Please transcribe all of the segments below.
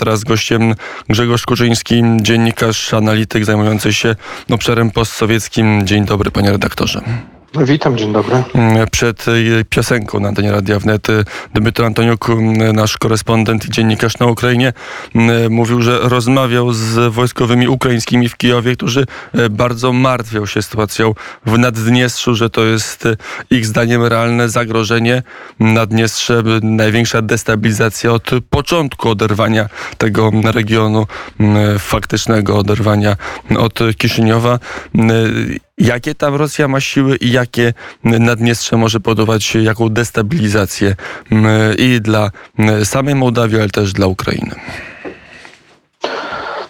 Teraz gościem Grzegorz Kurzyński, dziennikarz, analityk zajmujący się obszarem postsowieckim. Dzień dobry, panie redaktorze. Witam, dzień dobry. Przed piosenką na antenie Radia Wnet Dmytro Antoniuk, nasz korespondent i dziennikarz na Ukrainie, mówił, że rozmawiał z wojskowymi ukraińskimi w Kijowie, którzy bardzo martwią się sytuacją w Naddniestrzu, że to jest ich zdaniem realne zagrożenie. Naddniestrze największa destabilizacja od początku oderwania tego regionu, faktycznego oderwania od Kiszyniowa. Jakie tam Rosja ma siły i jakie Naddniestrze może podawać jaką destabilizację i dla samej Mołdawii, ale też dla Ukrainy?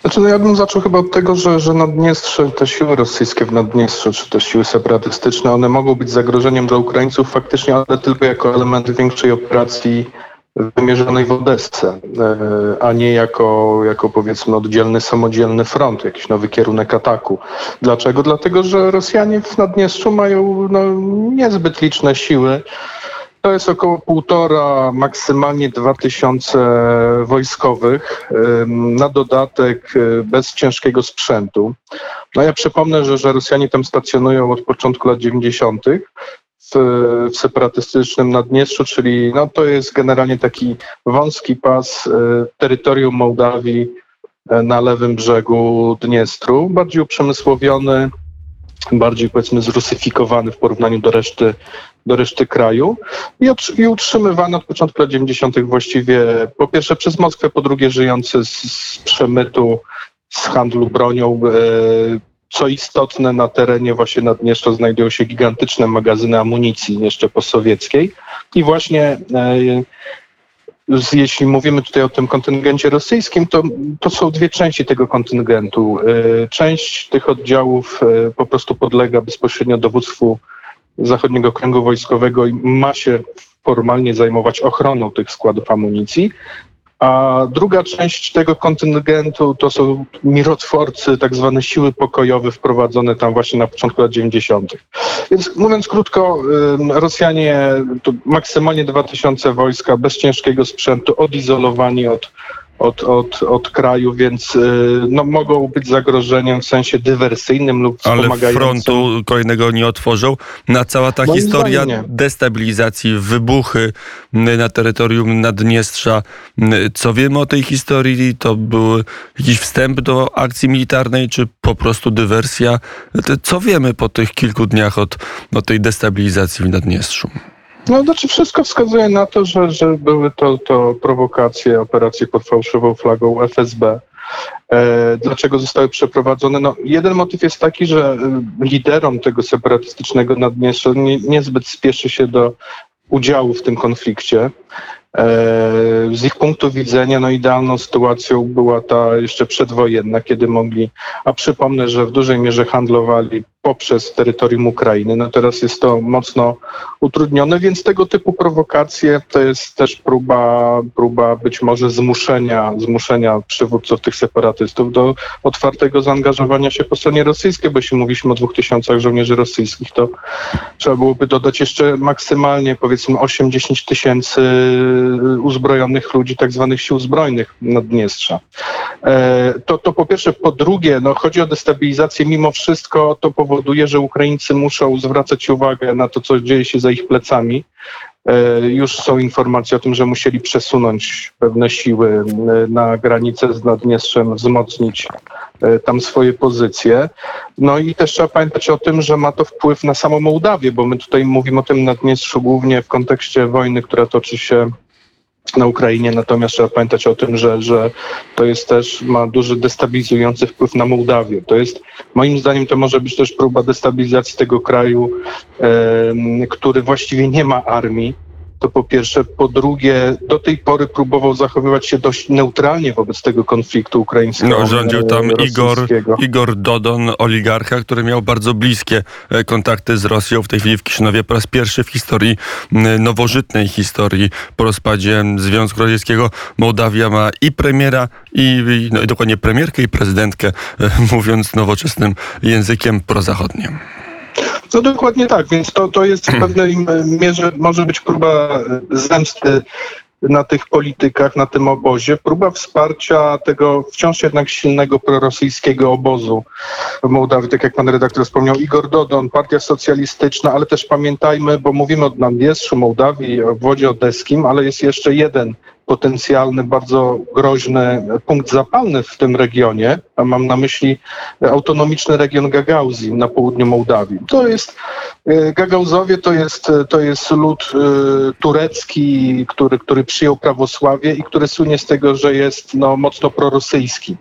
Znaczy, no ja bym zaczął chyba od tego, że, że Naddniestrze, te siły rosyjskie w Naddniestrzu, czy te siły separatystyczne, one mogą być zagrożeniem dla Ukraińców faktycznie, ale tylko jako element większej operacji wymierzonej w Odessę, e, a nie jako, jako powiedzmy oddzielny, samodzielny front, jakiś nowy kierunek ataku. Dlaczego? Dlatego, że Rosjanie w Naddniestrzu mają no, niezbyt liczne siły. To jest około półtora, maksymalnie dwa tysiące wojskowych, na dodatek e, bez ciężkiego sprzętu. No ja przypomnę, że, że Rosjanie tam stacjonują od początku lat 90 w, w separatystycznym Naddniestrzu, czyli no, to jest generalnie taki wąski pas e, terytorium Mołdawii e, na lewym brzegu Dniestru, bardziej uprzemysłowiony, bardziej powiedzmy zrusyfikowany w porównaniu do reszty, do reszty kraju i, i utrzymywany od początku lat 90. właściwie po pierwsze przez Moskwę, po drugie żyjący z, z przemytu, z handlu bronią, e, co istotne, na terenie właśnie Naddniestrza znajdują się gigantyczne magazyny amunicji jeszcze posowieckiej i właśnie e, jeśli mówimy tutaj o tym kontyngencie rosyjskim, to, to są dwie części tego kontyngentu. E, część tych oddziałów e, po prostu podlega bezpośrednio dowództwu Zachodniego Kręgu Wojskowego i ma się formalnie zajmować ochroną tych składów amunicji, a druga część tego kontyngentu to są mirotworcy, tak zwane siły pokojowe wprowadzone tam właśnie na początku lat 90. Więc mówiąc krótko, Rosjanie to maksymalnie 2000 wojska bez ciężkiego sprzętu, odizolowani od od, od, od kraju, więc y, no, mogą być zagrożeniem w sensie dywersyjnym lub Ale frontu kolejnego nie otworzą. Na cała ta historia destabilizacji, wybuchy na terytorium Naddniestrza. Co wiemy o tej historii? To był jakiś wstęp do akcji militarnej, czy po prostu dywersja? Co wiemy po tych kilku dniach od, od tej destabilizacji w Naddniestrzu? No, znaczy wszystko wskazuje na to, że, że były to, to prowokacje, operacje pod fałszywą flagą FSB. E, dlaczego zostały przeprowadzone? No, jeden motyw jest taki, że y, liderom tego separatystycznego Naddniestrza nie, niezbyt spieszy się do udziału w tym konflikcie. E, z ich punktu widzenia no, idealną sytuacją była ta jeszcze przedwojenna, kiedy mogli, a przypomnę, że w dużej mierze handlowali poprzez terytorium Ukrainy. No teraz jest to mocno utrudnione, więc tego typu prowokacje to jest też próba, próba być może zmuszenia, zmuszenia przywódców tych separatystów do otwartego zaangażowania się po stronie rosyjskiej, bo jeśli mówiliśmy o dwóch tysiącach żołnierzy rosyjskich, to trzeba byłoby dodać jeszcze maksymalnie powiedzmy 8-10 tysięcy uzbrojonych ludzi, tak zwanych sił zbrojnych Naddniestrza. E, to, to po pierwsze. Po drugie, no, chodzi o destabilizację mimo wszystko, to powoduje, że Ukraińcy muszą zwracać uwagę na to, co dzieje się za ich plecami. E, już są informacje o tym, że musieli przesunąć pewne siły e, na granicę z Naddniestrzem, wzmocnić tam swoje pozycje. No i też trzeba pamiętać o tym, że ma to wpływ na samą Mołdawię, bo my tutaj mówimy o tym Naddniestrzu głównie w kontekście wojny, która toczy się na Ukrainie, natomiast trzeba pamiętać o tym, że, że to jest też, ma duży destabilizujący wpływ na Mołdawię. To jest, moim zdaniem, to może być też próba destabilizacji tego kraju, który właściwie nie ma armii, to po pierwsze. Po drugie, do tej pory próbował zachowywać się dość neutralnie wobec tego konfliktu ukraińskiego. No, rządził tam Igor, Igor Dodon, oligarcha, który miał bardzo bliskie e, kontakty z Rosją. W tej chwili w Kiszynowie po raz pierwszy w historii, nowożytnej historii po rozpadzie Związku Radzieckiego Mołdawia ma i premiera, i, no, i dokładnie premierkę i prezydentkę, e, mówiąc nowoczesnym językiem prozachodnim. No dokładnie tak, więc to, to jest w pewnej mierze może być próba zemsty na tych politykach, na tym obozie, próba wsparcia tego wciąż jednak silnego prorosyjskiego obozu. W Mołdawii, tak jak pan redaktor wspomniał, Igor Dodon, Partia Socjalistyczna, ale też pamiętajmy, bo mówimy o Naddniestrzu, Mołdawii, o wodzie odeskim, ale jest jeszcze jeden potencjalny, bardzo groźny punkt zapalny w tym regionie, a mam na myśli autonomiczny region Gagauzji na południu Mołdawii. To jest, e, Gagauzowie to jest, to jest lud e, turecki, który, który przyjął prawosławie i który słynie z tego, że jest no, mocno prorosyjski.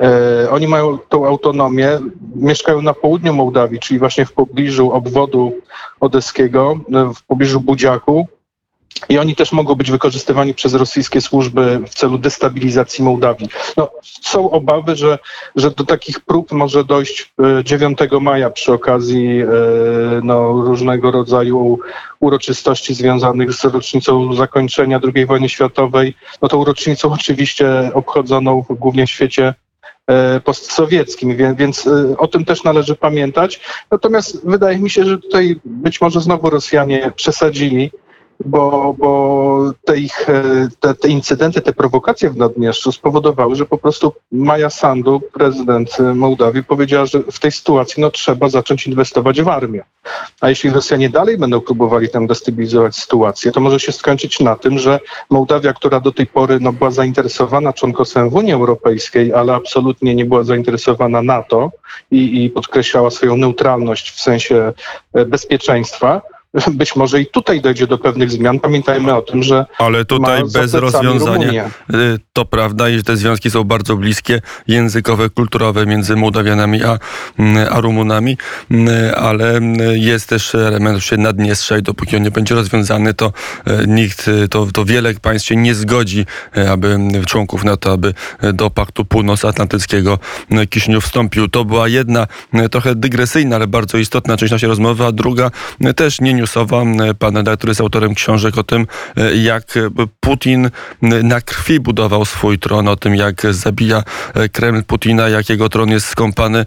E, oni mają tą autonomię, mieszkają na południu Mołdawii, czyli właśnie w pobliżu obwodu odeskiego, w pobliżu Budziaku. I oni też mogą być wykorzystywani przez rosyjskie służby w celu destabilizacji Mołdawii. No, są obawy, że, że do takich prób może dojść 9 e, maja przy okazji e, no, różnego rodzaju uroczystości związanych z rocznicą zakończenia II wojny światowej. No tą rocznicą oczywiście obchodzoną głównie w świecie e, postsowieckim, więc o tym też należy pamiętać. Natomiast wydaje mi się, że tutaj być może znowu Rosjanie przesadzili bo, bo te, ich, e, te, te incydenty, te prowokacje w Naddniestrzu spowodowały, że po prostu Maja Sandu, prezydent Mołdawii, powiedziała, że w tej sytuacji no, trzeba zacząć inwestować w armię. A jeśli Rosjanie dalej będą próbowali tam destabilizować sytuację, to może się skończyć na tym, że Mołdawia, która do tej pory no, była zainteresowana członkostwem w Unii Europejskiej, ale absolutnie nie była zainteresowana NATO i, i podkreślała swoją neutralność w sensie e, bezpieczeństwa, być może i tutaj dojdzie do pewnych zmian. Pamiętajmy o tym, że. Ale tutaj bez rozwiązania. Rumunię. Y, to prawda, i te związki są bardzo bliskie, językowe, kulturowe między Mołdawianami a, mm, a Rumunami, mm, ale mm, jest też element się Naddniestrza i dopóki on nie będzie rozwiązany, to y, nikt, y, to, to wiele państw się nie zgodzi, aby członków NATO, aby do Paktu Północnoatlantyckiego Kiszniów wstąpił. To była jedna trochę dygresyjna, ale bardzo istotna część naszej rozmowy, a druga też nie newsowa. Pan redaktor jest autorem książek o tym, jak Putin na krwi budował swój tron, o tym, jak zabija Kreml Putina, jak jego tron jest skąpany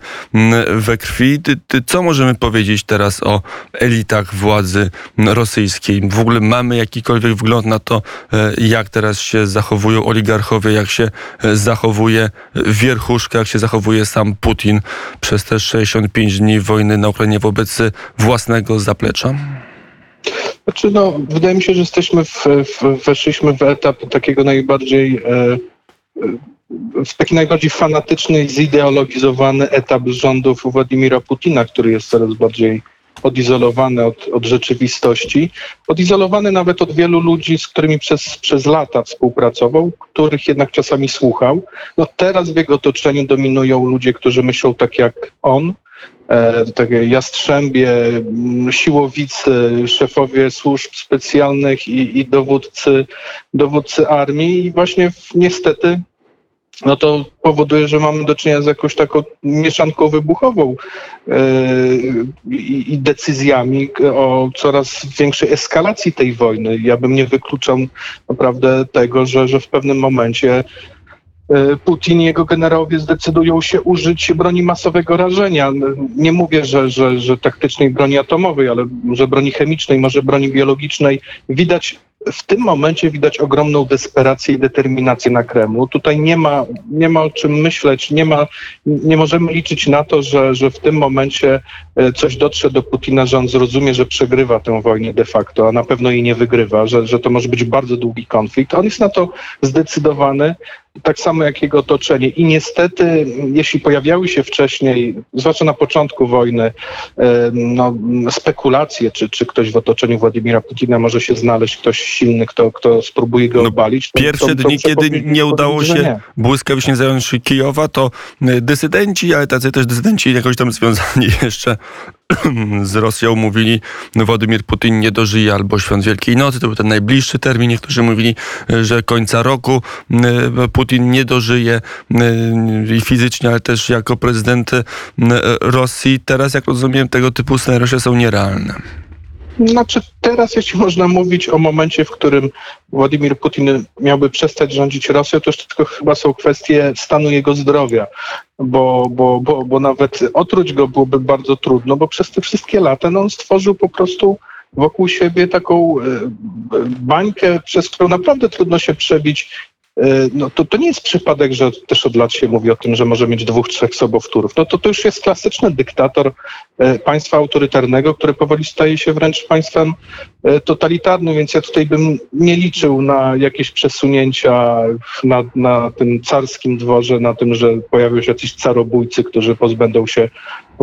we krwi. Co możemy powiedzieć teraz o elitach władzy rosyjskiej? W ogóle mamy jakikolwiek wgląd na to, jak teraz się zachowują oligarchowie, jak się zachowuje wierchuszka, jak się zachowuje sam Putin przez te 65 dni wojny na Ukrainie wobec własnego zaplecza? Znaczy, no, wydaje mi się, że jesteśmy w, w, weszliśmy w etap takiego najbardziej e, e, w taki najbardziej fanatyczny zideologizowany etap rządów Władimira Putina, który jest coraz bardziej odizolowany od, od rzeczywistości, odizolowany nawet od wielu ludzi, z którymi przez, przez lata współpracował, których jednak czasami słuchał. No teraz w jego otoczeniu dominują ludzie, którzy myślą tak jak on, E, takie jastrzębie, siłowicy, szefowie służb specjalnych i, i dowódcy, dowódcy armii i właśnie niestety no to powoduje, że mamy do czynienia z jakąś taką mieszanką wybuchową yy, i, decyzjami o coraz większej eskalacji tej wojny. Ja bym nie wykluczał naprawdę tego, że, że w pewnym momencie E, Putin i jego generałowie zdecydują się użyć broni masowego rażenia. Nie mówię, że, że, że taktycznej broni atomowej, ale że broni chemicznej, może broni biologicznej. Widać w tym momencie widać ogromną desperację i determinację na Kremlu. Tutaj nie ma, nie ma o czym myśleć, nie, ma, nie możemy liczyć na to, że, że w tym momencie e, coś dotrze do Putina, że on zrozumie, że przegrywa tę wojnę de facto, a na pewno jej nie wygrywa, że, że to może być bardzo długi konflikt. On jest na to zdecydowany tak samo jak jego otoczenie. I niestety, jeśli pojawiały się wcześniej, zwłaszcza na początku wojny, no, spekulacje, czy, czy ktoś w otoczeniu Władimira Putina może się znaleźć, ktoś silny, kto, kto spróbuje go no, obalić. To, pierwsze to, to, dni, kiedy nie udało się nie. błyskawicznie zająć Kijowa, to y, dysydenci, ale tacy też dysydenci jakoś tam związani jeszcze z Rosją mówili, Władimir Putin nie dożyje albo świąt Wielkiej Nocy, to był ten najbliższy termin. Niektórzy mówili, że końca roku Putin nie dożyje i fizycznie, ale też jako prezydent Rosji. Teraz, jak rozumiem, tego typu scenariusze są nierealne. Znaczy teraz, jeśli można mówić o momencie, w którym Władimir Putin miałby przestać rządzić Rosją, to już tylko chyba są kwestie stanu jego zdrowia, bo, bo, bo, bo nawet otruć go byłoby bardzo trudno, bo przez te wszystkie lata no, on stworzył po prostu wokół siebie taką e, bańkę, przez którą naprawdę trudno się przebić no to, to nie jest przypadek, że też od lat się mówi o tym, że może mieć dwóch, trzech sobowtórów. No to to już jest klasyczny dyktator e, państwa autorytarnego, które powoli staje się wręcz państwem e, totalitarnym, więc ja tutaj bym nie liczył na jakieś przesunięcia na, na tym carskim dworze, na tym, że pojawią się jacyś carobójcy, którzy pozbędą się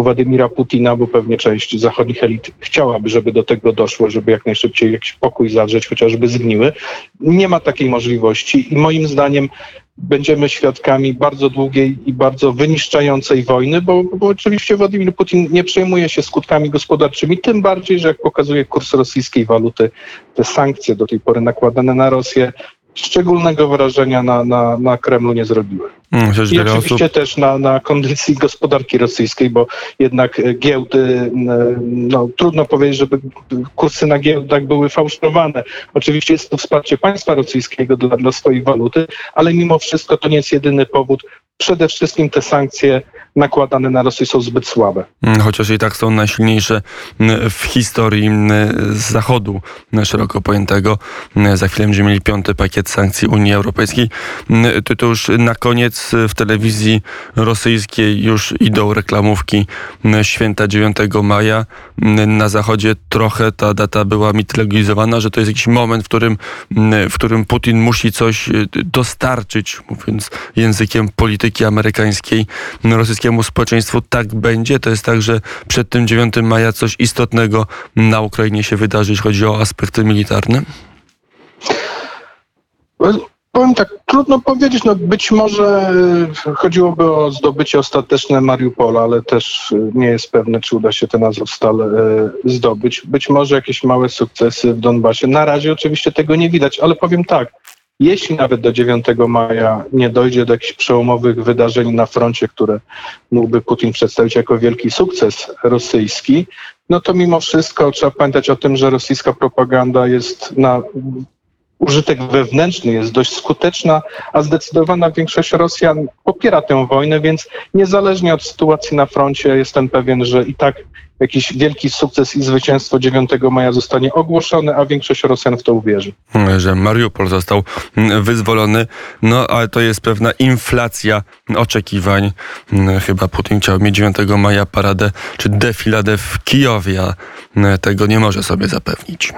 Władimira Putina, bo pewnie część zachodnich elit chciałaby, żeby do tego doszło, żeby jak najszybciej jakiś pokój zawrzeć, chociażby zgniły. Nie ma takiej możliwości i moim zdaniem będziemy świadkami bardzo długiej i bardzo wyniszczającej wojny, bo, bo oczywiście Władimir Putin nie przejmuje się skutkami gospodarczymi, tym bardziej, że jak pokazuje kurs rosyjskiej waluty, te sankcje do tej pory nakładane na Rosję szczególnego wrażenia na, na, na Kremlu nie zrobiły. Mm, I oczywiście osób... też na, na kondycji gospodarki rosyjskiej, bo jednak giełdy, no, trudno powiedzieć, żeby kursy na giełdach były fałszowane. Oczywiście jest to wsparcie państwa rosyjskiego dla, dla swojej waluty, ale mimo wszystko to nie jest jedyny powód. Przede wszystkim te sankcje nakładane na Rosję są zbyt słabe. Mm, chociaż i tak są najsilniejsze mm, w historii Zachodu szeroko pojętego. Za chwilę będziemy mieli piąty pakiet sankcji Unii Europejskiej. To, to już na koniec w telewizji rosyjskiej już idą reklamówki święta 9 maja. Na Zachodzie trochę ta data była mitologizowana, że to jest jakiś moment, w którym, w którym Putin musi coś y, dostarczyć, mówiąc językiem polityki amerykańskiej, rosyjskiej polskiemu społeczeństwu tak będzie? To jest tak, że przed tym 9 maja coś istotnego na Ukrainie się wydarzy, jeśli chodzi o aspekty militarne? Powiem tak, trudno powiedzieć. No być może chodziłoby o zdobycie ostateczne Mariupola, ale też e, nie jest pewne, czy uda się ten Azowstal e, zdobyć. Być może jakieś małe sukcesy w Donbasie. Na razie oczywiście tego nie widać, ale powiem tak, jeśli nawet do 9 maja nie dojdzie do jakichś przełomowych wydarzeń na froncie, które mógłby Putin przedstawić jako wielki sukces rosyjski, no to mimo wszystko trzeba pamiętać o tym, że rosyjska propaganda jest na użytek wewnętrzny jest dość skuteczna, a zdecydowana większość Rosjan popiera tę wojnę, więc niezależnie od sytuacji na froncie jestem pewien, że i tak jakiś wielki sukces i zwycięstwo 9 maja zostanie ogłoszone, a większość Rosjan w to uwierzy. Że Mariupol został wyzwolony, no ale to jest pewna inflacja oczekiwań. Chyba Putin chciał mieć 9 maja paradę czy defiladę w Kijowie, a tego nie może sobie zapewnić.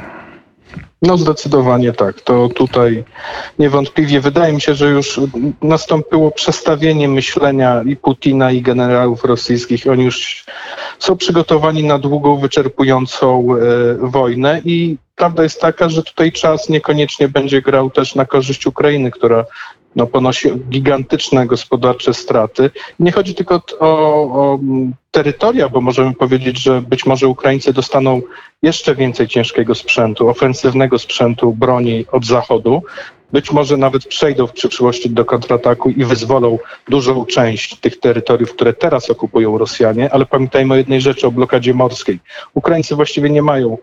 No zdecydowanie tak. To tutaj niewątpliwie wydaje mi się, że już nastąpiło przestawienie myślenia i Putina, i generałów rosyjskich. Oni już są przygotowani na długą, wyczerpującą e, wojnę i prawda jest taka, że tutaj czas niekoniecznie będzie grał też na korzyść Ukrainy, która no, ponosi gigantyczne gospodarcze straty. Nie chodzi tylko o, o terytoria, bo możemy powiedzieć, że być może Ukraińcy dostaną jeszcze więcej ciężkiego sprzętu, ofensywnego sprzętu, broni od Zachodu. Być może nawet przejdą w przyszłości do kontrataku i wyzwolą dużą część tych terytoriów, które teraz okupują Rosjanie, ale pamiętajmy o jednej rzeczy, o blokadzie morskiej. Ukraińcy właściwie nie mają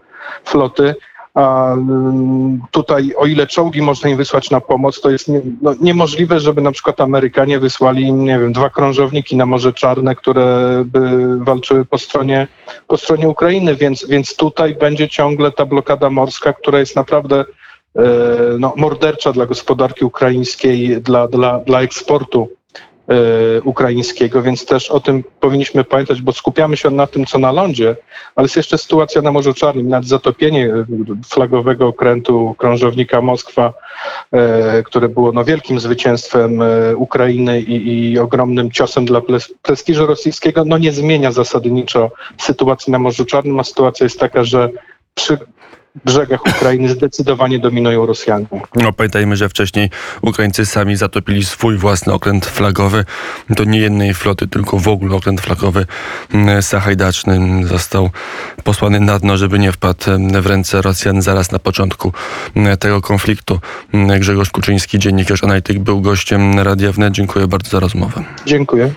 floty, a mm, tutaj, o ile czołgi można im wysłać na pomoc, to jest nie, no, niemożliwe, żeby na przykład Amerykanie wysłali nie wiem, dwa krążowniki na Morze Czarne, które by walczyły po stronie, po stronie Ukrainy, więc, więc tutaj będzie ciągle ta blokada morska, która jest naprawdę e, no, mordercza dla gospodarki ukraińskiej, dla, dla, dla eksportu ukraińskiego, więc też o tym powinniśmy pamiętać, bo skupiamy się na tym, co na lądzie, ale jest jeszcze sytuacja na Morzu Czarnym, nad zatopienie flagowego okrętu krążownika Moskwa, e, które było no, wielkim zwycięstwem e, Ukrainy i, i ogromnym ciosem dla prestiżu rosyjskiego, no nie zmienia zasadniczo sytuacji na Morzu Czarnym, a sytuacja jest taka, że przy brzegach Ukrainy zdecydowanie dominują Rosjanie. No, pamiętajmy, że wcześniej Ukraińcy sami zatopili swój własny okręt flagowy. To nie jednej floty, tylko w ogóle okręt flagowy mm, sahajdaczny został posłany na dno, żeby nie wpadł mm, w ręce Rosjan zaraz na początku mm, tego konfliktu. Grzegorz Kuczyński, dziennikarz analityk, był gościem Radia Wnet. Dziękuję bardzo za rozmowę. Dziękuję.